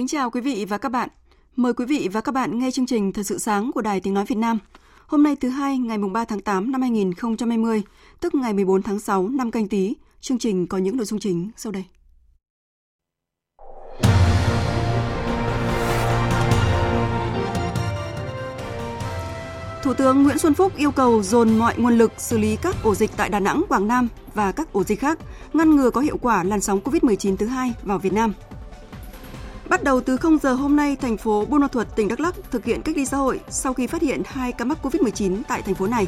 Kính chào quý vị và các bạn. Mời quý vị và các bạn nghe chương trình Thật sự sáng của Đài Tiếng Nói Việt Nam. Hôm nay thứ hai ngày 3 tháng 8 năm 2020, tức ngày 14 tháng 6 năm canh tí, chương trình có những nội dung chính sau đây. Thủ tướng Nguyễn Xuân Phúc yêu cầu dồn mọi nguồn lực xử lý các ổ dịch tại Đà Nẵng, Quảng Nam và các ổ dịch khác, ngăn ngừa có hiệu quả làn sóng COVID-19 thứ hai vào Việt Nam. Bắt đầu từ 0 giờ hôm nay, thành phố Buôn Ma Thuột, tỉnh Đắk Lắk thực hiện cách ly xã hội sau khi phát hiện hai ca mắc COVID-19 tại thành phố này.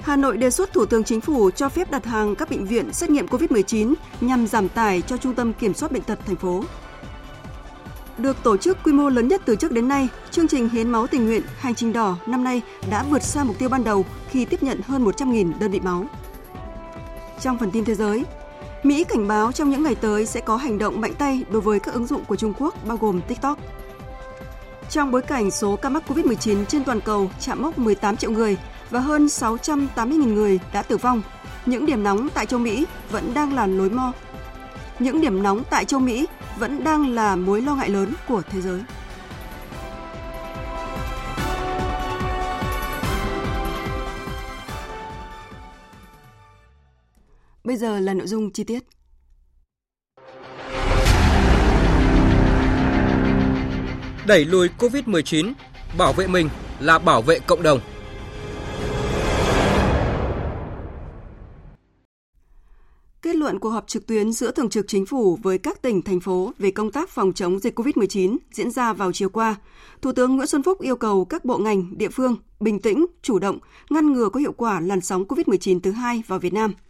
Hà Nội đề xuất Thủ tướng Chính phủ cho phép đặt hàng các bệnh viện xét nghiệm COVID-19 nhằm giảm tải cho Trung tâm Kiểm soát Bệnh tật thành phố. Được tổ chức quy mô lớn nhất từ trước đến nay, chương trình hiến máu tình nguyện Hành trình đỏ năm nay đã vượt xa mục tiêu ban đầu khi tiếp nhận hơn 100.000 đơn vị máu. Trong phần tin thế giới, Mỹ cảnh báo trong những ngày tới sẽ có hành động mạnh tay đối với các ứng dụng của Trung Quốc bao gồm TikTok. Trong bối cảnh số ca mắc COVID-19 trên toàn cầu chạm mốc 18 triệu người và hơn 680.000 người đã tử vong, những điểm nóng tại châu Mỹ vẫn đang là lối mo. Những điểm nóng tại châu Mỹ vẫn đang là mối lo ngại lớn của thế giới. Bây giờ là nội dung chi tiết. Đẩy lùi COVID-19, bảo vệ mình là bảo vệ cộng đồng. Kết luận cuộc họp trực tuyến giữa Thường trực Chính phủ với các tỉnh, thành phố về công tác phòng chống dịch COVID-19 diễn ra vào chiều qua, Thủ tướng Nguyễn Xuân Phúc yêu cầu các bộ ngành, địa phương bình tĩnh, chủ động, ngăn ngừa có hiệu quả làn sóng COVID-19 thứ hai vào Việt Nam –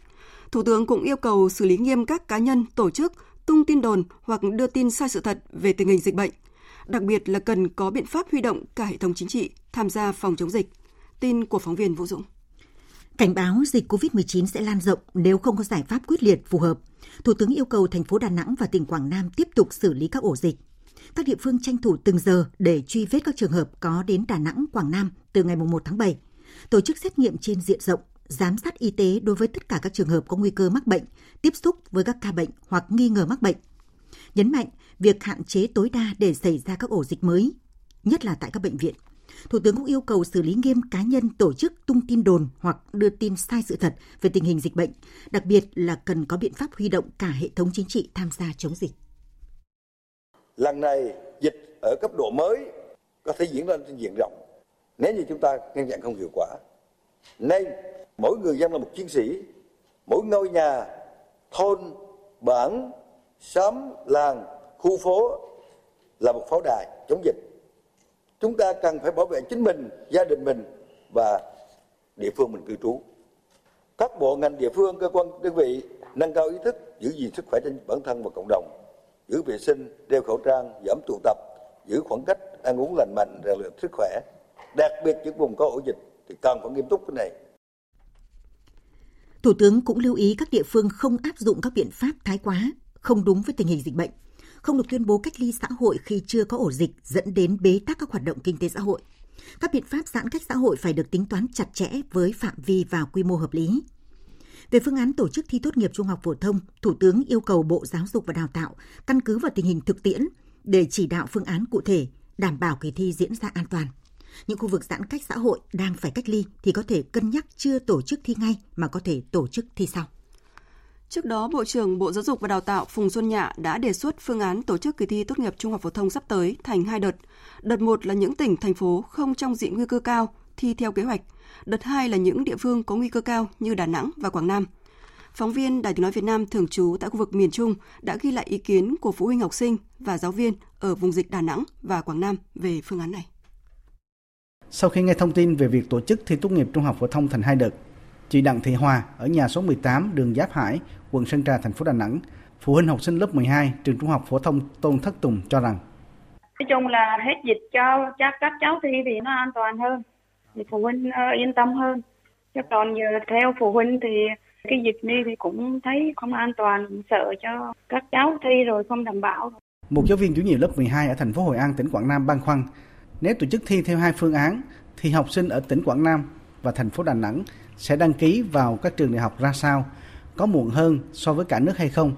Thủ tướng cũng yêu cầu xử lý nghiêm các cá nhân, tổ chức tung tin đồn hoặc đưa tin sai sự thật về tình hình dịch bệnh. Đặc biệt là cần có biện pháp huy động cả hệ thống chính trị tham gia phòng chống dịch. Tin của phóng viên Vũ Dũng. Cảnh báo dịch COVID-19 sẽ lan rộng nếu không có giải pháp quyết liệt phù hợp. Thủ tướng yêu cầu thành phố Đà Nẵng và tỉnh Quảng Nam tiếp tục xử lý các ổ dịch. Các địa phương tranh thủ từng giờ để truy vết các trường hợp có đến Đà Nẵng, Quảng Nam từ ngày 1 tháng 7. Tổ chức xét nghiệm trên diện rộng, giám sát y tế đối với tất cả các trường hợp có nguy cơ mắc bệnh, tiếp xúc với các ca bệnh hoặc nghi ngờ mắc bệnh. Nhấn mạnh việc hạn chế tối đa để xảy ra các ổ dịch mới, nhất là tại các bệnh viện. Thủ tướng cũng yêu cầu xử lý nghiêm cá nhân tổ chức tung tin đồn hoặc đưa tin sai sự thật về tình hình dịch bệnh, đặc biệt là cần có biện pháp huy động cả hệ thống chính trị tham gia chống dịch. Lần này dịch ở cấp độ mới có thể diễn ra trên diện rộng nếu như chúng ta ngăn chặn không hiệu quả. Nên mỗi người dân là một chiến sĩ. Mỗi ngôi nhà, thôn, bản, xóm, làng, khu phố là một pháo đài chống dịch. Chúng ta cần phải bảo vệ chính mình, gia đình mình và địa phương mình cư trú. Các bộ ngành địa phương, cơ quan, đơn vị nâng cao ý thức giữ gìn sức khỏe trên bản thân và cộng đồng, giữ vệ sinh, đeo khẩu trang, giảm tụ tập, giữ khoảng cách ăn uống lành mạnh, rèn luyện sức khỏe. Đặc biệt những vùng có ổ dịch thì cần phải nghiêm túc cái này. Thủ tướng cũng lưu ý các địa phương không áp dụng các biện pháp thái quá, không đúng với tình hình dịch bệnh, không được tuyên bố cách ly xã hội khi chưa có ổ dịch dẫn đến bế tắc các hoạt động kinh tế xã hội. Các biện pháp giãn cách xã hội phải được tính toán chặt chẽ với phạm vi và quy mô hợp lý. Về phương án tổ chức thi tốt nghiệp trung học phổ thông, Thủ tướng yêu cầu Bộ Giáo dục và Đào tạo căn cứ vào tình hình thực tiễn để chỉ đạo phương án cụ thể, đảm bảo kỳ thi diễn ra an toàn. Những khu vực giãn cách xã hội đang phải cách ly thì có thể cân nhắc chưa tổ chức thi ngay mà có thể tổ chức thi sau. Trước đó, Bộ trưởng Bộ Giáo dục và Đào tạo Phùng Xuân Nhạ đã đề xuất phương án tổ chức kỳ thi tốt nghiệp trung học phổ thông sắp tới thành hai đợt. Đợt 1 là những tỉnh, thành phố không trong diện nguy cơ cao thi theo kế hoạch. Đợt 2 là những địa phương có nguy cơ cao như Đà Nẵng và Quảng Nam. phóng viên Đài tiếng nói Việt Nam thường trú tại khu vực miền Trung đã ghi lại ý kiến của phụ huynh học sinh và giáo viên ở vùng dịch Đà Nẵng và Quảng Nam về phương án này. Sau khi nghe thông tin về việc tổ chức thi tốt nghiệp trung học phổ thông thành hai đợt, chị Đặng Thị Hòa ở nhà số 18 đường Giáp Hải, quận Sơn Trà, thành phố Đà Nẵng, phụ huynh học sinh lớp 12 trường trung học phổ thông Tôn Thất Tùng cho rằng Nói chung là hết dịch cho chắc các cháu thi thì nó an toàn hơn, thì phụ huynh uh, yên tâm hơn. Chứ còn giờ theo phụ huynh thì cái dịch đi thì cũng thấy không an toàn, sợ cho các cháu thi rồi không đảm bảo. Một giáo viên chủ nhiệm lớp 12 ở thành phố Hội An, tỉnh Quảng Nam băn khoăn, nếu tổ chức thi theo hai phương án thì học sinh ở tỉnh Quảng Nam và thành phố Đà Nẵng sẽ đăng ký vào các trường đại học ra sao, có muộn hơn so với cả nước hay không,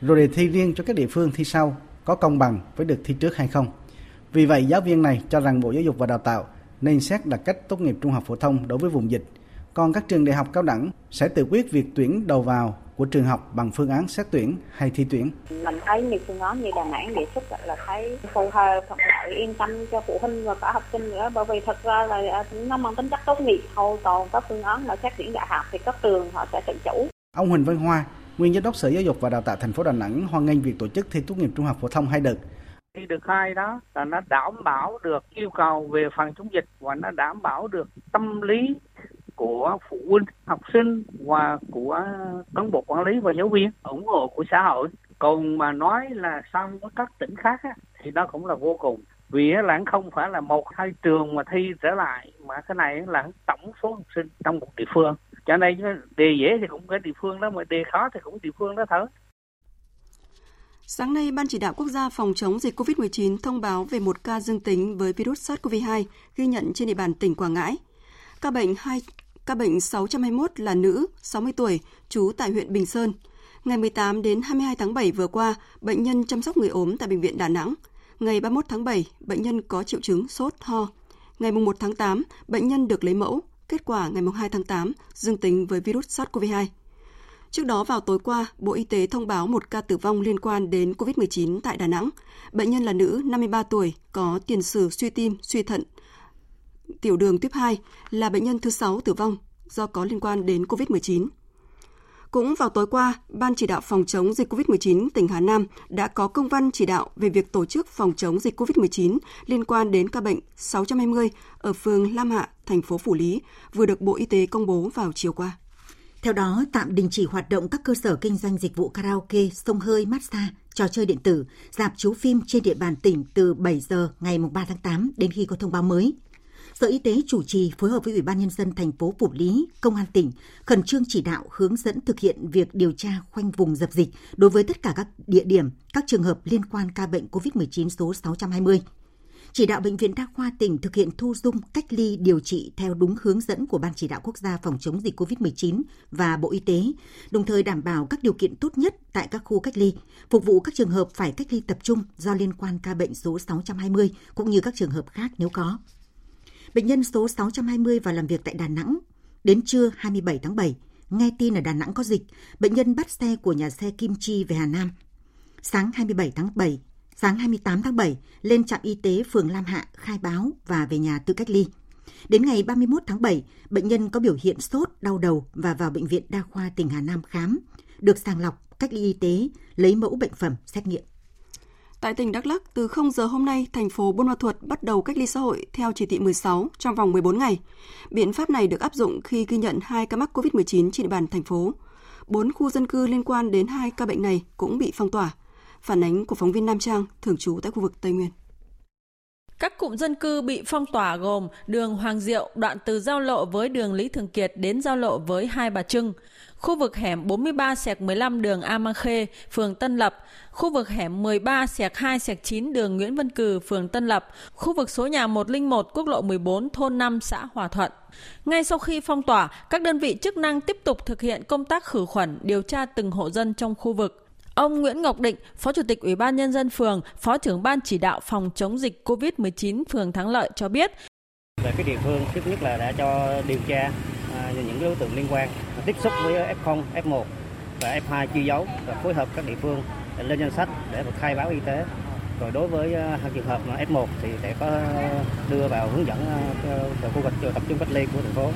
rồi đề thi riêng cho các địa phương thi sau có công bằng với đợt thi trước hay không. Vì vậy, giáo viên này cho rằng Bộ Giáo dục và Đào tạo nên xét đặt cách tốt nghiệp trung học phổ thông đối với vùng dịch. Còn các trường đại học cao đẳng sẽ tự quyết việc tuyển đầu vào của trường học bằng phương án xét tuyển hay thi tuyển. Mình thấy nhiều phương án như Đà Nẵng đề xuất là thấy phù hợp, thuận lợi, yên tâm cho phụ huynh và cả học sinh nữa. Bởi vì thật ra là à, nó mang tính chất tốt nghiệp, hầu còn các phương án là xét tuyển đại học thì các trường họ sẽ tự chủ. Ông Huỳnh Văn Hoa, nguyên giám đốc Sở Giáo dục và Đào tạo thành phố Đà Nẵng hoan nghênh việc tổ chức thi tốt nghiệp trung học phổ thông hai đợt thi được hai đó là nó đảm bảo được yêu cầu về phòng chống dịch và nó đảm bảo được tâm lý của phụ huynh học sinh và của cán bộ quản lý và giáo viên ủng hộ của xã hội. Còn mà nói là so với các tỉnh khác á, thì nó cũng là vô cùng. Vì là không phải là một hai trường mà thi trở lại mà cái này là tổng số học sinh trong một địa phương. Cho nên đề dễ thì cũng cái địa phương đó mà đề khó thì cũng địa phương đó thôi. Sáng nay, Ban chỉ đạo quốc gia phòng chống dịch COVID-19 thông báo về một ca dương tính với virus SARS-CoV-2 ghi nhận trên địa bàn tỉnh Quảng Ngãi. Ca bệnh 2 ca bệnh 621 là nữ, 60 tuổi, trú tại huyện Bình Sơn. Ngày 18 đến 22 tháng 7 vừa qua, bệnh nhân chăm sóc người ốm tại bệnh viện Đà Nẵng. Ngày 31 tháng 7, bệnh nhân có triệu chứng sốt, ho. Ngày 1 tháng 8, bệnh nhân được lấy mẫu. Kết quả ngày 2 tháng 8 dương tính với virus SARS-CoV-2. Trước đó vào tối qua, Bộ Y tế thông báo một ca tử vong liên quan đến COVID-19 tại Đà Nẵng. Bệnh nhân là nữ 53 tuổi, có tiền sử suy tim, suy thận, tiểu đường tuyếp 2, là bệnh nhân thứ 6 tử vong do có liên quan đến COVID-19. Cũng vào tối qua, Ban chỉ đạo phòng chống dịch COVID-19 tỉnh Hà Nam đã có công văn chỉ đạo về việc tổ chức phòng chống dịch COVID-19 liên quan đến ca bệnh 620 ở phường Lam Hạ, thành phố Phủ Lý, vừa được Bộ Y tế công bố vào chiều qua. Theo đó, tạm đình chỉ hoạt động các cơ sở kinh doanh dịch vụ karaoke, sông hơi, massage, trò chơi điện tử, dạp chiếu phim trên địa bàn tỉnh từ 7 giờ ngày 3 tháng 8 đến khi có thông báo mới. Sở Y tế chủ trì phối hợp với Ủy ban Nhân dân thành phố Phủ Lý, Công an tỉnh khẩn trương chỉ đạo hướng dẫn thực hiện việc điều tra khoanh vùng dập dịch đối với tất cả các địa điểm, các trường hợp liên quan ca bệnh COVID-19 số 620 chỉ đạo Bệnh viện Đa khoa tỉnh thực hiện thu dung cách ly điều trị theo đúng hướng dẫn của Ban chỉ đạo quốc gia phòng chống dịch COVID-19 và Bộ Y tế, đồng thời đảm bảo các điều kiện tốt nhất tại các khu cách ly, phục vụ các trường hợp phải cách ly tập trung do liên quan ca bệnh số 620 cũng như các trường hợp khác nếu có. Bệnh nhân số 620 vào làm việc tại Đà Nẵng đến trưa 27 tháng 7, nghe tin ở Đà Nẵng có dịch, bệnh nhân bắt xe của nhà xe Kim Chi về Hà Nam. Sáng 27 tháng 7, Sáng 28 tháng 7, lên trạm y tế phường Lam Hạ khai báo và về nhà tự cách ly. Đến ngày 31 tháng 7, bệnh nhân có biểu hiện sốt, đau đầu và vào bệnh viện đa khoa tỉnh Hà Nam khám, được sàng lọc, cách ly y tế, lấy mẫu bệnh phẩm, xét nghiệm. Tại tỉnh Đắk Lắk, từ 0 giờ hôm nay, thành phố Buôn Ma Thuột bắt đầu cách ly xã hội theo chỉ thị 16 trong vòng 14 ngày. Biện pháp này được áp dụng khi ghi nhận 2 ca mắc COVID-19 trên địa bàn thành phố. 4 khu dân cư liên quan đến hai ca bệnh này cũng bị phong tỏa. Phản ánh của phóng viên Nam Trang, thường trú tại khu vực Tây Nguyên. Các cụm dân cư bị phong tỏa gồm đường Hoàng Diệu, đoạn từ giao lộ với đường Lý Thường Kiệt đến giao lộ với Hai Bà Trưng, khu vực hẻm 43 sẹc 15 đường A Mang Khê, phường Tân Lập, khu vực hẻm 13 sẹc 2 sẹc 9 đường Nguyễn Văn Cừ, phường Tân Lập, khu vực số nhà 101 quốc lộ 14 thôn 5 xã Hòa Thuận. Ngay sau khi phong tỏa, các đơn vị chức năng tiếp tục thực hiện công tác khử khuẩn, điều tra từng hộ dân trong khu vực. Ông Nguyễn Ngọc Định, Phó Chủ tịch Ủy ban Nhân dân phường, Phó trưởng Ban chỉ đạo phòng chống dịch COVID-19 phường Thắng Lợi cho biết. Về cái địa phương, trước nhất là đã cho điều tra à, những đối tượng liên quan tiếp xúc với F0, F1 và F2 chi dấu và phối hợp các địa phương lên danh sách để khai báo y tế. Rồi đối với à, hai trường hợp F1 thì sẽ có đưa vào hướng dẫn à, về khu vực tập trung cách ly của thành phố.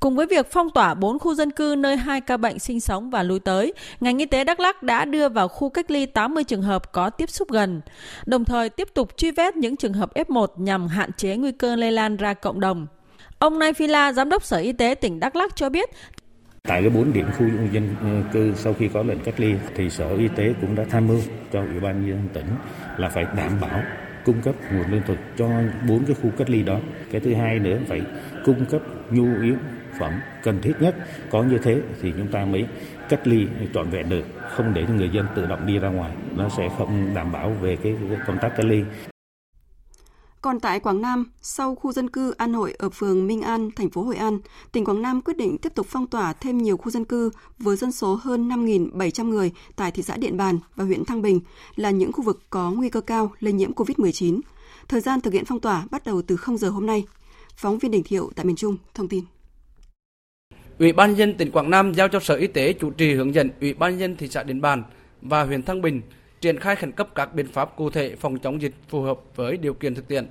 Cùng với việc phong tỏa 4 khu dân cư nơi hai ca bệnh sinh sống và lui tới, ngành y tế Đắk Lắk đã đưa vào khu cách ly 80 trường hợp có tiếp xúc gần, đồng thời tiếp tục truy vết những trường hợp F1 nhằm hạn chế nguy cơ lây lan ra cộng đồng. Ông Nay Phi La, Giám đốc Sở Y tế tỉnh Đắk Lắk cho biết, Tại cái bốn điểm khu dân cư ờ, sau khi có lệnh cách ly thì Sở Y tế cũng đã tham mưu cho Ủy ban nhân dân tỉnh là phải đảm bảo cung cấp nguồn lương thực cho bốn cái khu cách ly đó. Cái thứ hai nữa phải cung cấp nhu yếu phẩm cần thiết nhất. Có như thế thì chúng ta mới cách ly trọn vẹn được, không để cho người dân tự động đi ra ngoài. Nó sẽ không đảm bảo về cái công tác cách ly. Còn tại Quảng Nam, sau khu dân cư An Hội ở phường Minh An, thành phố Hội An, tỉnh Quảng Nam quyết định tiếp tục phong tỏa thêm nhiều khu dân cư với dân số hơn 5.700 người tại thị xã Điện Bàn và huyện Thăng Bình là những khu vực có nguy cơ cao lây nhiễm COVID-19. Thời gian thực hiện phong tỏa bắt đầu từ 0 giờ hôm nay. Phóng viên Đình Thiệu tại miền Trung thông tin. Ủy ban nhân dân tỉnh Quảng Nam giao cho Sở Y tế chủ trì hướng dẫn Ủy ban nhân dân thị xã Điện Bàn và huyện Thăng Bình triển khai khẩn cấp các biện pháp cụ thể phòng chống dịch phù hợp với điều kiện thực tiễn.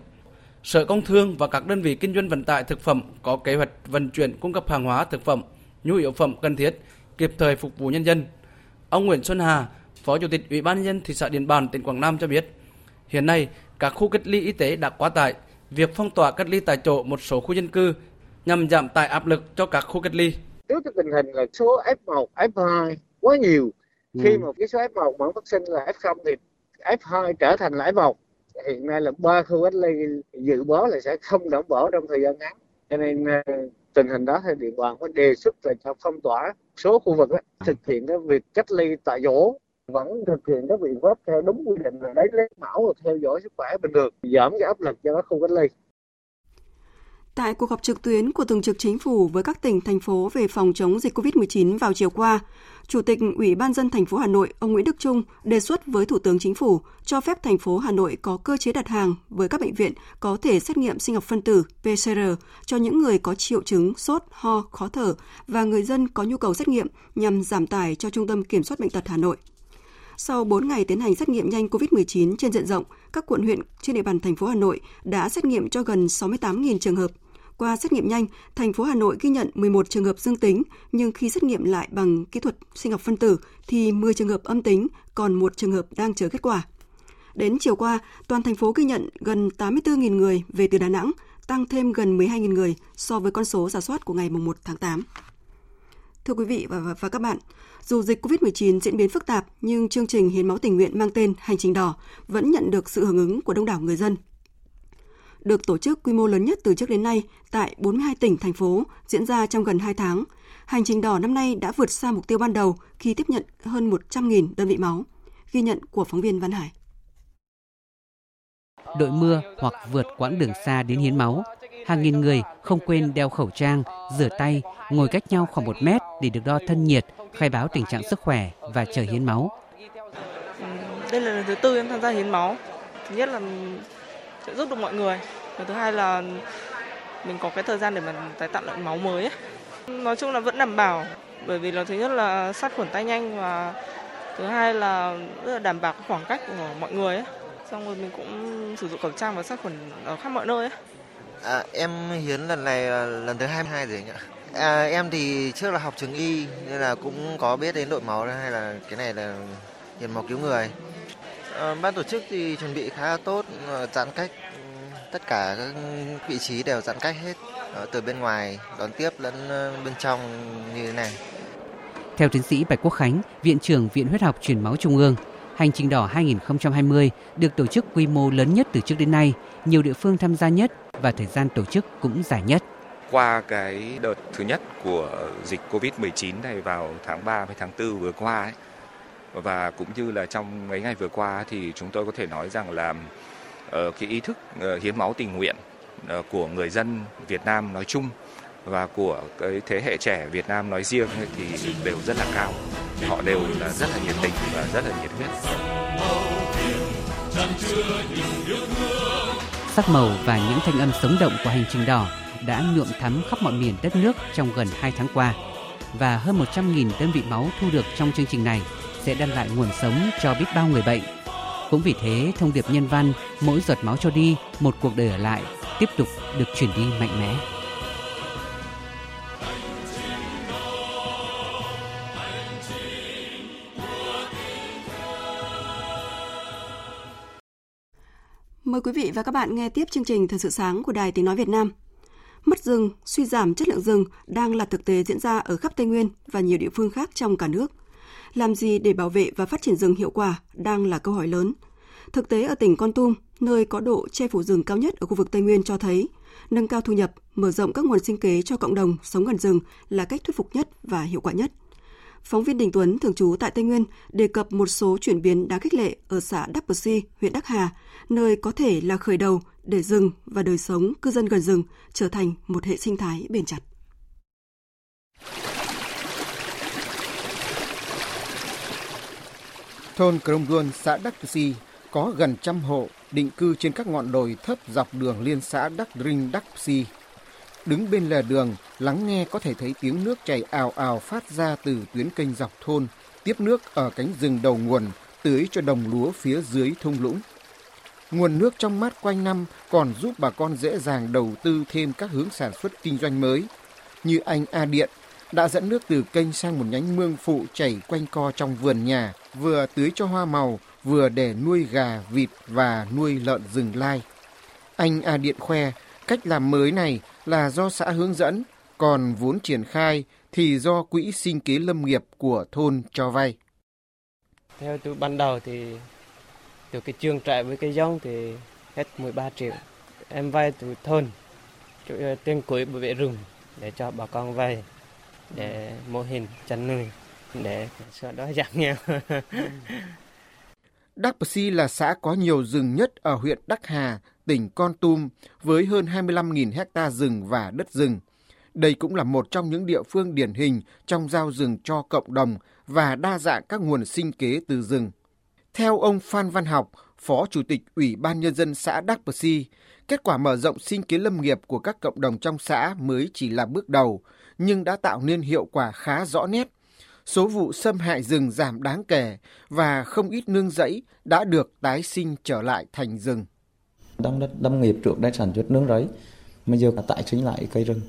Sở Công Thương và các đơn vị kinh doanh vận tải thực phẩm có kế hoạch vận chuyển cung cấp hàng hóa thực phẩm, nhu yếu phẩm cần thiết kịp thời phục vụ nhân dân. Ông Nguyễn Xuân Hà, Phó Chủ tịch Ủy ban nhân dân thị xã Điện Bàn tỉnh Quảng Nam cho biết, hiện nay các khu cách ly y tế đã quá tải, việc phong tỏa cách ly tại chỗ một số khu dân cư nhằm giảm tải áp lực cho các khu cách ly. Trước tình hình là số F1, F2 quá nhiều Ừ. khi một cái số F1 mà phát sinh là F0 thì F2 trở thành là F1 hiện nay là ba khu cách ly dự báo là sẽ không đảm bảo trong thời gian ngắn. Cho nên ờ, tình hình đó thì địa bàn có đề xuất là cho phong tỏa số khu vực đó, thực hiện cái việc cách ly tại chỗ vẫn thực hiện các biện pháp theo đúng quy định là lấy lấy mẫu và theo dõi sức khỏe bình thường giảm cái áp lực cho các khu cách ly. Tại cuộc họp trực tuyến của Thường trực Chính phủ với các tỉnh, thành phố về phòng chống dịch COVID-19 vào chiều qua, Chủ tịch Ủy ban dân thành phố Hà Nội ông Nguyễn Đức Trung đề xuất với Thủ tướng Chính phủ cho phép thành phố Hà Nội có cơ chế đặt hàng với các bệnh viện có thể xét nghiệm sinh học phân tử PCR cho những người có triệu chứng sốt, ho, khó thở và người dân có nhu cầu xét nghiệm nhằm giảm tải cho Trung tâm Kiểm soát Bệnh tật Hà Nội. Sau 4 ngày tiến hành xét nghiệm nhanh COVID-19 trên diện rộng, các quận huyện trên địa bàn thành phố Hà Nội đã xét nghiệm cho gần 68.000 trường hợp, qua xét nghiệm nhanh, thành phố Hà Nội ghi nhận 11 trường hợp dương tính, nhưng khi xét nghiệm lại bằng kỹ thuật sinh học phân tử thì 10 trường hợp âm tính, còn một trường hợp đang chờ kết quả. Đến chiều qua, toàn thành phố ghi nhận gần 84.000 người về từ Đà Nẵng, tăng thêm gần 12.000 người so với con số giả soát của ngày 1 tháng 8. Thưa quý vị và, và, và các bạn, dù dịch COVID-19 diễn biến phức tạp, nhưng chương trình hiến máu tình nguyện mang tên Hành trình đỏ vẫn nhận được sự hưởng ứng của đông đảo người dân được tổ chức quy mô lớn nhất từ trước đến nay tại 42 tỉnh, thành phố, diễn ra trong gần 2 tháng. Hành trình đỏ năm nay đã vượt xa mục tiêu ban đầu khi tiếp nhận hơn 100.000 đơn vị máu. Ghi nhận của phóng viên Văn Hải. Đội mưa hoặc vượt quãng đường xa đến hiến máu, hàng nghìn người không quên đeo khẩu trang, rửa tay, ngồi cách nhau khoảng một mét để được đo thân nhiệt, khai báo tình trạng sức khỏe và chờ hiến máu. Đây là lần thứ tư em tham gia hiến máu. Thứ nhất là sẽ giúp được mọi người và thứ hai là mình có cái thời gian để mà tái tạo lại máu mới ấy. nói chung là vẫn đảm bảo bởi vì là thứ nhất là sát khuẩn tay nhanh và thứ hai là rất là đảm bảo khoảng cách của mọi người ấy xong rồi mình cũng sử dụng khẩu trang và sát khuẩn ở khắp mọi nơi ấy. À, em hiến lần này là lần thứ 22 rồi anh ạ. À, em thì trước là học trường y nên là cũng có biết đến đội máu hay là cái này là hiến máu cứu người. À, ban tổ chức thì chuẩn bị khá là tốt, giãn cách tất cả các vị trí đều giãn cách hết ờ, từ bên ngoài đón tiếp lẫn bên trong như thế này. Theo tiến sĩ Bạch Quốc Khánh, Viện trưởng Viện Huyết học Truyền máu Trung ương, Hành trình đỏ 2020 được tổ chức quy mô lớn nhất từ trước đến nay, nhiều địa phương tham gia nhất và thời gian tổ chức cũng dài nhất. Qua cái đợt thứ nhất của dịch Covid-19 này vào tháng 3 với tháng 4 vừa qua ấy, và cũng như là trong mấy ngày vừa qua thì chúng tôi có thể nói rằng là Ờ, cái ý thức ờ, hiến máu tình nguyện ờ, của người dân Việt Nam nói chung và của cái thế hệ trẻ Việt Nam nói riêng thì đều rất là cao. Họ đều là rất là nhiệt tình và rất là nhiệt huyết. Sắc màu và những thanh âm sống động của hành trình đỏ đã nhuộm thắm khắp mọi miền đất nước trong gần 2 tháng qua. Và hơn 100.000 đơn vị máu thu được trong chương trình này sẽ đem lại nguồn sống cho biết bao người bệnh. Cũng vì thế, thông điệp nhân văn mỗi giọt máu cho đi, một cuộc đời ở lại tiếp tục được chuyển đi mạnh mẽ. Mời quý vị và các bạn nghe tiếp chương trình Thời sự sáng của Đài Tiếng Nói Việt Nam. Mất rừng, suy giảm chất lượng rừng đang là thực tế diễn ra ở khắp Tây Nguyên và nhiều địa phương khác trong cả nước – làm gì để bảo vệ và phát triển rừng hiệu quả đang là câu hỏi lớn. Thực tế ở tỉnh Con Tum, nơi có độ che phủ rừng cao nhất ở khu vực Tây Nguyên cho thấy, nâng cao thu nhập, mở rộng các nguồn sinh kế cho cộng đồng sống gần rừng là cách thuyết phục nhất và hiệu quả nhất. Phóng viên Đình Tuấn, thường trú tại Tây Nguyên, đề cập một số chuyển biến đáng khích lệ ở xã Đắc Bờ Si, huyện Đắc Hà, nơi có thể là khởi đầu để rừng và đời sống cư dân gần rừng trở thành một hệ sinh thái bền chặt. Thôn Crong Duôn, xã Đắc Si có gần trăm hộ định cư trên các ngọn đồi thấp dọc đường liên xã Đắc Rinh Đắc Si. Đứng bên lề đường, lắng nghe có thể thấy tiếng nước chảy ào ào phát ra từ tuyến kênh dọc thôn, tiếp nước ở cánh rừng đầu nguồn, tưới cho đồng lúa phía dưới thung lũng. Nguồn nước trong mát quanh năm còn giúp bà con dễ dàng đầu tư thêm các hướng sản xuất kinh doanh mới. Như anh A Điện đã dẫn nước từ kênh sang một nhánh mương phụ chảy quanh co trong vườn nhà, vừa tưới cho hoa màu, vừa để nuôi gà, vịt và nuôi lợn rừng lai. Anh A Điện khoe, cách làm mới này là do xã hướng dẫn, còn vốn triển khai thì do quỹ sinh kế lâm nghiệp của thôn cho vay. Theo từ ban đầu thì từ cái trường trại với cái giống thì hết 13 triệu. Em vay từ thôn tiền quỹ bảo vệ rừng để cho bà con vay để mô hình chăn nuôi để sợ đói giảm nghèo. Đắc Si là xã có nhiều rừng nhất ở huyện Đắc Hà, tỉnh Con Tum với hơn 25.000 hecta rừng và đất rừng. Đây cũng là một trong những địa phương điển hình trong giao rừng cho cộng đồng và đa dạng các nguồn sinh kế từ rừng. Theo ông Phan Văn Học, Phó Chủ tịch Ủy ban Nhân dân xã Đắc Bờ Si, kết quả mở rộng sinh kế lâm nghiệp của các cộng đồng trong xã mới chỉ là bước đầu, nhưng đã tạo nên hiệu quả khá rõ nét. Số vụ xâm hại rừng giảm đáng kể và không ít nương rẫy đã được tái sinh trở lại thành rừng. Đông đất lâm nghiệp trước đây sản xuất nương rẫy, bây giờ tái sinh lại cây rừng.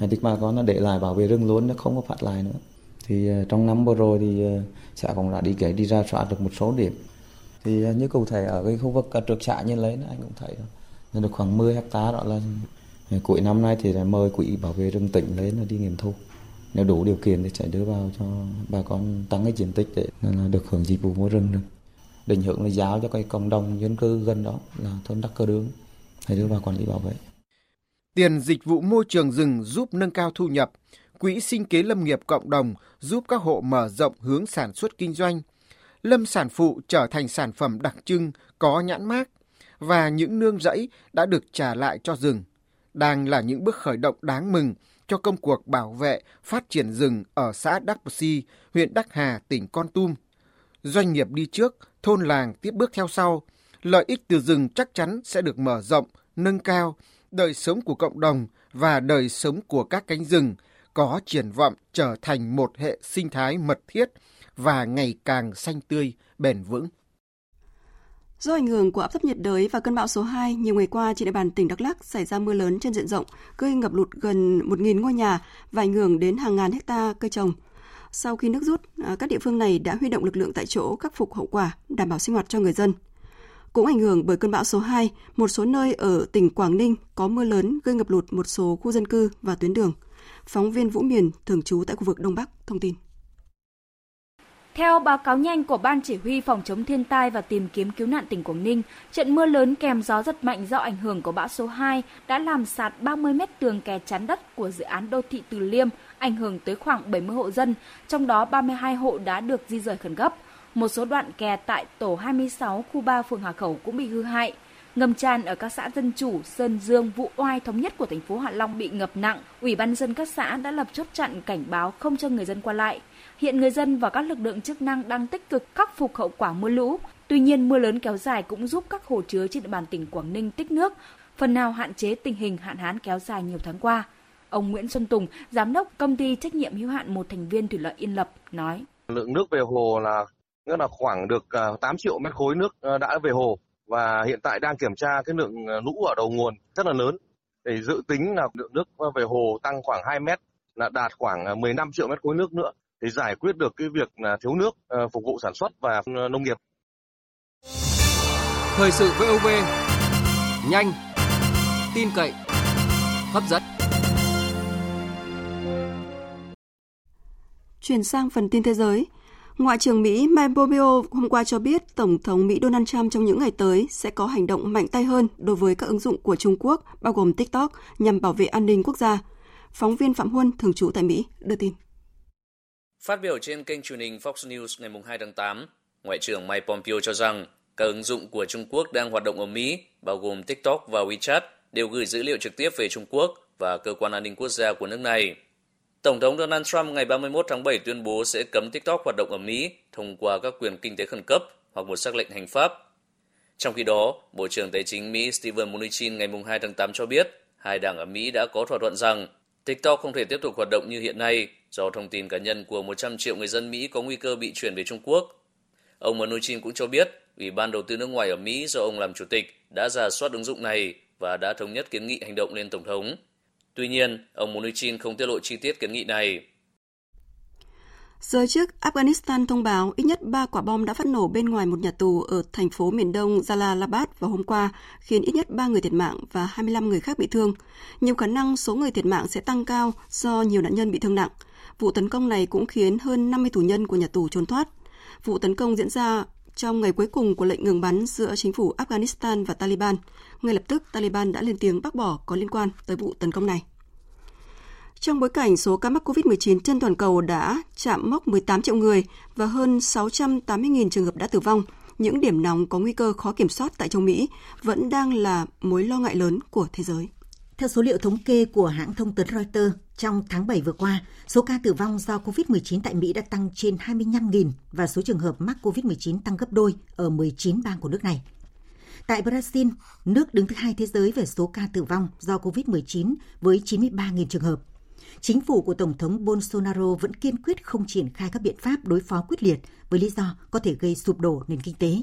Ừ. Thì bà con nó để lại bảo vệ rừng luôn, nó không có phạt lại nữa. Thì uh, trong năm vừa rồi thì uh, xã cũng đã đi kể đi ra soát được một số điểm. Thì uh, như cụ thể ở cái khu vực trước xã như lấy anh cũng thấy được khoảng 10 hecta đó là cuối năm nay thì mời quỹ bảo vệ rừng tỉnh lên đi nghiệm thu nếu đủ điều kiện thì sẽ đưa vào cho bà con tăng cái diện tích để là được hưởng dịch vụ môi rừng được định hướng là giáo cho cái cộng đồng dân cư gần đó là thôn Đắc Cơ Đương để đưa vào quản lý bảo vệ. Tiền dịch vụ môi trường rừng giúp nâng cao thu nhập, quỹ sinh kế lâm nghiệp cộng đồng giúp các hộ mở rộng hướng sản xuất kinh doanh. Lâm sản phụ trở thành sản phẩm đặc trưng có nhãn mác và những nương rẫy đã được trả lại cho rừng đang là những bước khởi động đáng mừng cho công cuộc bảo vệ, phát triển rừng ở xã Đắc Si, huyện Đắc Hà, tỉnh Con Tum. Doanh nghiệp đi trước, thôn làng tiếp bước theo sau. Lợi ích từ rừng chắc chắn sẽ được mở rộng, nâng cao, đời sống của cộng đồng và đời sống của các cánh rừng có triển vọng trở thành một hệ sinh thái mật thiết và ngày càng xanh tươi, bền vững. Do ảnh hưởng của áp thấp nhiệt đới và cơn bão số 2, nhiều ngày qua trên địa bàn tỉnh Đắk Lắk xảy ra mưa lớn trên diện rộng, gây ngập lụt gần 1.000 ngôi nhà và ảnh hưởng đến hàng ngàn hecta cây trồng. Sau khi nước rút, à, các địa phương này đã huy động lực lượng tại chỗ khắc phục hậu quả, đảm bảo sinh hoạt cho người dân. Cũng ảnh hưởng bởi cơn bão số 2, một số nơi ở tỉnh Quảng Ninh có mưa lớn gây ngập lụt một số khu dân cư và tuyến đường. Phóng viên Vũ Miền, thường trú tại khu vực Đông Bắc, thông tin. Theo báo cáo nhanh của Ban Chỉ huy Phòng chống thiên tai và tìm kiếm cứu nạn tỉnh Quảng Ninh, trận mưa lớn kèm gió rất mạnh do ảnh hưởng của bão số 2 đã làm sạt 30 mét tường kè chắn đất của dự án đô thị Từ Liêm, ảnh hưởng tới khoảng 70 hộ dân, trong đó 32 hộ đã được di rời khẩn cấp. Một số đoạn kè tại tổ 26 khu 3 phường Hà Khẩu cũng bị hư hại. Ngầm tràn ở các xã Dân Chủ, Sơn Dương, Vũ Oai thống nhất của thành phố Hạ Long bị ngập nặng. Ủy ban dân các xã đã lập chốt chặn cảnh báo không cho người dân qua lại. Hiện người dân và các lực lượng chức năng đang tích cực khắc phục hậu quả mưa lũ. Tuy nhiên, mưa lớn kéo dài cũng giúp các hồ chứa trên địa bàn tỉnh Quảng Ninh tích nước, phần nào hạn chế tình hình hạn hán kéo dài nhiều tháng qua. Ông Nguyễn Xuân Tùng, giám đốc công ty trách nhiệm hữu hạn một thành viên thủy lợi Yên Lập nói: Lượng nước về hồ là nghĩa là khoảng được à, 8 triệu mét khối nước ờ, đã về hồ và hiện tại đang kiểm tra cái lượng à, lũ ở đầu nguồn rất là lớn. Để dự tính là lượng nước về hồ tăng khoảng 2 mét là đạt khoảng 15 triệu mét khối nước nữa để giải quyết được cái việc là thiếu nước ờ, phục vụ sản xuất và ờ, nông nghiệp. Thời sự VOV nhanh, tin cậy, hấp dẫn. Chuyển sang phần tin thế giới. Ngoại trưởng Mỹ Mike Pompeo hôm qua cho biết Tổng thống Mỹ Donald Trump trong những ngày tới sẽ có hành động mạnh tay hơn đối với các ứng dụng của Trung Quốc, bao gồm TikTok, nhằm bảo vệ an ninh quốc gia. Phóng viên Phạm Huân, thường trú tại Mỹ, đưa tin. Phát biểu trên kênh truyền hình Fox News ngày 2 tháng 8, Ngoại trưởng Mike Pompeo cho rằng các ứng dụng của Trung Quốc đang hoạt động ở Mỹ, bao gồm TikTok và WeChat, đều gửi dữ liệu trực tiếp về Trung Quốc và cơ quan an ninh quốc gia của nước này. Tổng thống Donald Trump ngày 31 tháng 7 tuyên bố sẽ cấm TikTok hoạt động ở Mỹ thông qua các quyền kinh tế khẩn cấp hoặc một sắc lệnh hành pháp. Trong khi đó, Bộ trưởng Tài chính Mỹ Steven Mnuchin ngày 2 tháng 8 cho biết hai đảng ở Mỹ đã có thỏa thuận rằng TikTok không thể tiếp tục hoạt động như hiện nay do thông tin cá nhân của 100 triệu người dân Mỹ có nguy cơ bị chuyển về Trung Quốc. Ông Mnuchin cũng cho biết Ủy ban đầu tư nước ngoài ở Mỹ do ông làm chủ tịch đã ra soát ứng dụng này và đã thống nhất kiến nghị hành động lên Tổng thống. Tuy nhiên, ông Mnuchin không tiết lộ chi tiết kiến nghị này. Giới chức Afghanistan thông báo ít nhất 3 quả bom đã phát nổ bên ngoài một nhà tù ở thành phố miền đông Jalalabad vào hôm qua, khiến ít nhất 3 người thiệt mạng và 25 người khác bị thương. Nhiều khả năng số người thiệt mạng sẽ tăng cao do nhiều nạn nhân bị thương nặng. Vụ tấn công này cũng khiến hơn 50 tù nhân của nhà tù trốn thoát. Vụ tấn công diễn ra trong ngày cuối cùng của lệnh ngừng bắn giữa chính phủ Afghanistan và Taliban. Ngay lập tức, Taliban đã lên tiếng bác bỏ có liên quan tới vụ tấn công này. Trong bối cảnh số ca mắc COVID-19 trên toàn cầu đã chạm mốc 18 triệu người và hơn 680.000 trường hợp đã tử vong, những điểm nóng có nguy cơ khó kiểm soát tại châu Mỹ vẫn đang là mối lo ngại lớn của thế giới. Theo số liệu thống kê của hãng thông tấn Reuters, trong tháng 7 vừa qua, số ca tử vong do COVID-19 tại Mỹ đã tăng trên 25.000 và số trường hợp mắc COVID-19 tăng gấp đôi ở 19 bang của nước này. Tại Brazil, nước đứng thứ hai thế giới về số ca tử vong do COVID-19 với 93.000 trường hợp. Chính phủ của Tổng thống Bolsonaro vẫn kiên quyết không triển khai các biện pháp đối phó quyết liệt với lý do có thể gây sụp đổ nền kinh tế.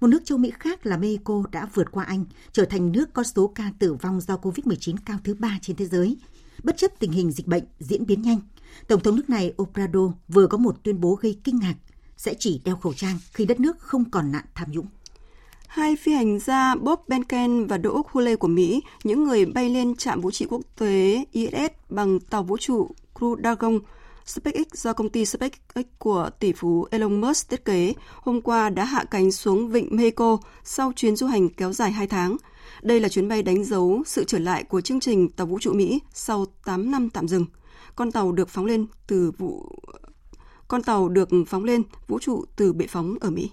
Một nước châu Mỹ khác là Mexico đã vượt qua Anh, trở thành nước có số ca tử vong do COVID-19 cao thứ ba trên thế giới. Bất chấp tình hình dịch bệnh diễn biến nhanh, Tổng thống nước này Obrador vừa có một tuyên bố gây kinh ngạc sẽ chỉ đeo khẩu trang khi đất nước không còn nạn tham nhũng. Hai phi hành gia Bob Behnken và Đỗ Hule của Mỹ, những người bay lên trạm vũ trụ quốc tế ISS bằng tàu vũ trụ Crew Dragon SpaceX do công ty SpaceX của tỷ phú Elon Musk thiết kế, hôm qua đã hạ cánh xuống vịnh Mexico sau chuyến du hành kéo dài 2 tháng. Đây là chuyến bay đánh dấu sự trở lại của chương trình tàu vũ trụ Mỹ sau 8 năm tạm dừng. Con tàu được phóng lên từ vụ con tàu được phóng lên vũ trụ từ bệ phóng ở Mỹ.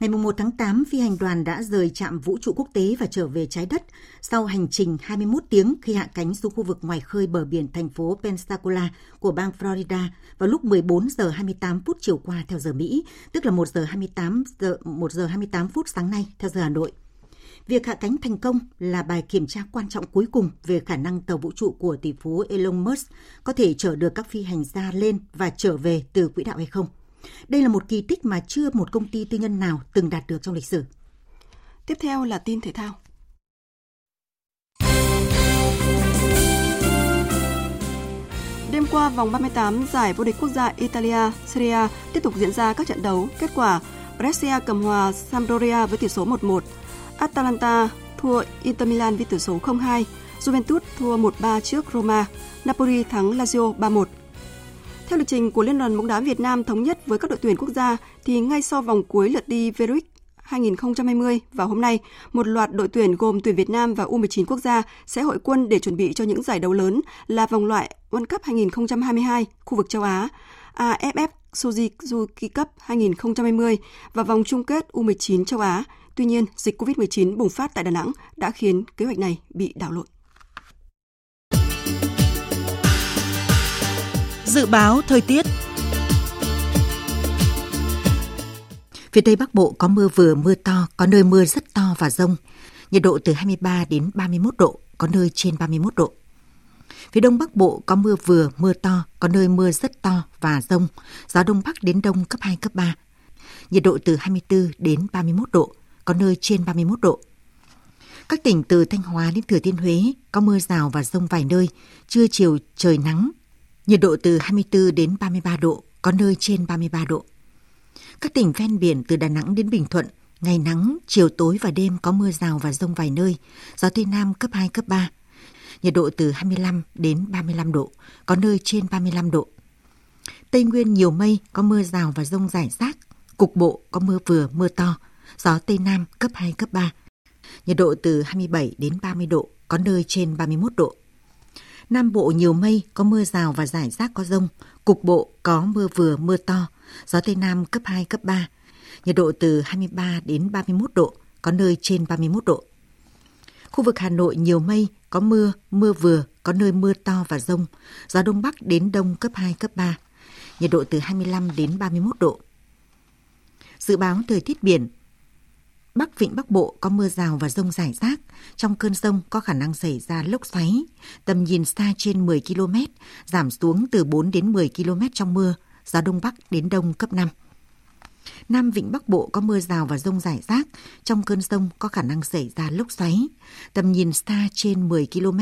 Ngày 1 tháng 8, phi hành đoàn đã rời trạm vũ trụ quốc tế và trở về trái đất sau hành trình 21 tiếng khi hạ cánh xuống khu vực ngoài khơi bờ biển thành phố Pensacola của bang Florida vào lúc 14 giờ 28 phút chiều qua theo giờ Mỹ, tức là 1 giờ 28 giờ 1 giờ 28 phút sáng nay theo giờ Hà Nội. Việc hạ cánh thành công là bài kiểm tra quan trọng cuối cùng về khả năng tàu vũ trụ của tỷ phú Elon Musk có thể chở được các phi hành gia lên và trở về từ quỹ đạo hay không. Đây là một kỳ tích mà chưa một công ty tư nhân nào từng đạt được trong lịch sử. Tiếp theo là tin thể thao. Đêm qua, vòng 38 giải vô địch quốc gia Italia Serie A tiếp tục diễn ra các trận đấu. Kết quả, Brescia cầm hòa Sampdoria với tỷ số 1-1, Atalanta thua Inter Milan với tỷ số 0-2, Juventus thua 1-3 trước Roma, Napoli thắng Lazio 3-1. Theo lịch trình của Liên đoàn bóng đá Việt Nam thống nhất với các đội tuyển quốc gia thì ngay sau vòng cuối lượt đi V-League 2020 vào hôm nay, một loạt đội tuyển gồm tuyển Việt Nam và U19 quốc gia sẽ hội quân để chuẩn bị cho những giải đấu lớn là vòng loại World Cup 2022 khu vực châu Á, AFF Suzuki Cup 2020 và vòng chung kết U19 châu Á. Tuy nhiên, dịch COVID-19 bùng phát tại Đà Nẵng đã khiến kế hoạch này bị đảo lộn. Dự báo thời tiết Phía Tây Bắc Bộ có mưa vừa mưa to, có nơi mưa rất to và rông. Nhiệt độ từ 23 đến 31 độ, có nơi trên 31 độ. Phía Đông Bắc Bộ có mưa vừa, mưa to, có nơi mưa rất to và rông. Gió Đông Bắc đến Đông cấp 2, cấp 3. Nhiệt độ từ 24 đến 31 độ, có nơi trên 31 độ. Các tỉnh từ Thanh Hóa đến Thừa Thiên Huế có mưa rào và rông vài nơi, trưa chiều trời nắng, nhiệt độ từ 24 đến 33 độ, có nơi trên 33 độ. Các tỉnh ven biển từ Đà Nẵng đến Bình Thuận, ngày nắng, chiều tối và đêm có mưa rào và rông vài nơi, gió Tây Nam cấp 2, cấp 3. Nhiệt độ từ 25 đến 35 độ, có nơi trên 35 độ. Tây Nguyên nhiều mây, có mưa rào và rông rải rác, cục bộ có mưa vừa, mưa to, gió Tây Nam cấp 2, cấp 3. Nhiệt độ từ 27 đến 30 độ, có nơi trên 31 độ. Nam Bộ nhiều mây, có mưa rào và rải rác có rông, cục bộ có mưa vừa, mưa to, gió Tây Nam cấp 2, cấp 3. Nhiệt độ từ 23 đến 31 độ, có nơi trên 31 độ. Khu vực Hà Nội nhiều mây, có mưa, mưa vừa, có nơi mưa to và rông, gió Đông Bắc đến Đông cấp 2, cấp 3. Nhiệt độ từ 25 đến 31 độ. Dự báo thời tiết biển, Bắc Vịnh Bắc Bộ có mưa rào và rông rải rác. Trong cơn rông có khả năng xảy ra lốc xoáy. Tầm nhìn xa trên 10 km, giảm xuống từ 4 đến 10 km trong mưa. Gió Đông Bắc đến Đông cấp 5. Nam Vịnh Bắc Bộ có mưa rào và rông rải rác. Trong cơn rông có khả năng xảy ra lốc xoáy. Tầm nhìn xa trên 10 km,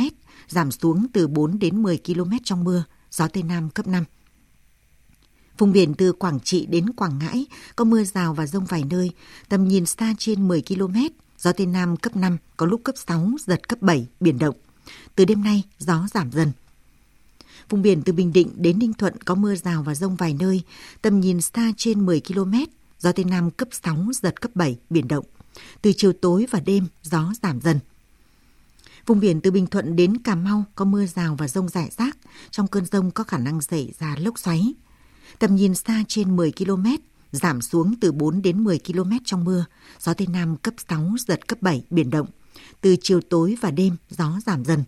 giảm xuống từ 4 đến 10 km trong mưa. Gió Tây Nam cấp 5. Vùng biển từ Quảng Trị đến Quảng Ngãi có mưa rào và rông vài nơi, tầm nhìn xa trên 10 km, gió Tây Nam cấp 5, có lúc cấp 6, giật cấp 7, biển động. Từ đêm nay, gió giảm dần. Vùng biển từ Bình Định đến Ninh Thuận có mưa rào và rông vài nơi, tầm nhìn xa trên 10 km, gió Tây Nam cấp 6, giật cấp 7, biển động. Từ chiều tối và đêm, gió giảm dần. Vùng biển từ Bình Thuận đến Cà Mau có mưa rào và rông rải rác. Trong cơn rông có khả năng xảy ra lốc xoáy. Tầm nhìn xa trên 10 km, giảm xuống từ 4 đến 10 km trong mưa. Gió Tây Nam cấp 6, giật cấp 7, biển động. Từ chiều tối và đêm, gió giảm dần.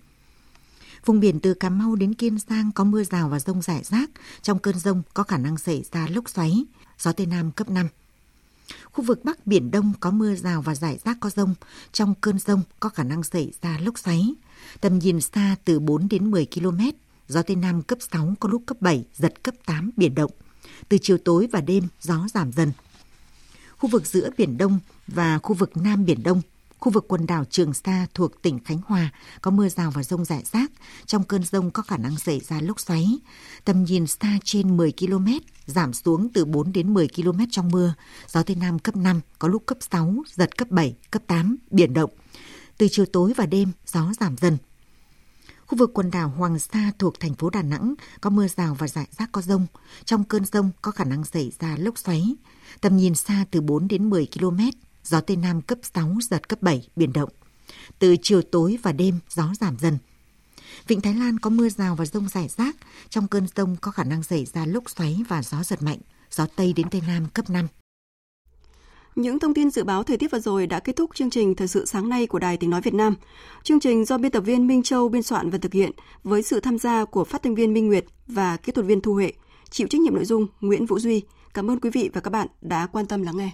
Vùng biển từ Cà Mau đến Kiên Giang có mưa rào và rông rải rác. Trong cơn rông có khả năng xảy ra lốc xoáy. Gió Tây Nam cấp 5. Khu vực Bắc Biển Đông có mưa rào và rải rác có rông. Trong cơn rông có khả năng xảy ra lốc xoáy. Tầm nhìn xa từ 4 đến 10 km. Gió Tây Nam cấp 6 có lúc cấp 7, giật cấp 8, biển động. Từ chiều tối và đêm, gió giảm dần. Khu vực giữa Biển Đông và khu vực Nam Biển Đông Khu vực quần đảo Trường Sa thuộc tỉnh Khánh Hòa có mưa rào và rông rải rác. Trong cơn rông có khả năng xảy ra lốc xoáy. Tầm nhìn xa trên 10 km, giảm xuống từ 4 đến 10 km trong mưa. Gió Tây Nam cấp 5, có lúc cấp 6, giật cấp 7, cấp 8, biển động. Từ chiều tối và đêm, gió giảm dần. Khu vực quần đảo Hoàng Sa thuộc thành phố Đà Nẵng có mưa rào và rải rác có rông. Trong cơn rông có khả năng xảy ra lốc xoáy. Tầm nhìn xa từ 4 đến 10 km, gió Tây Nam cấp 6, giật cấp 7, biển động. Từ chiều tối và đêm, gió giảm dần. Vịnh Thái Lan có mưa rào và rông rải rác. Trong cơn rông có khả năng xảy ra lốc xoáy và gió giật mạnh. Gió Tây đến Tây Nam cấp 5. Những thông tin dự báo thời tiết vừa rồi đã kết thúc chương trình Thời sự sáng nay của Đài Tiếng Nói Việt Nam. Chương trình do biên tập viên Minh Châu, biên soạn và thực hiện với sự tham gia của phát thanh viên Minh Nguyệt và kỹ thuật viên Thu Huệ. Chịu trách nhiệm nội dung Nguyễn Vũ Duy. Cảm ơn quý vị và các bạn đã quan tâm lắng nghe.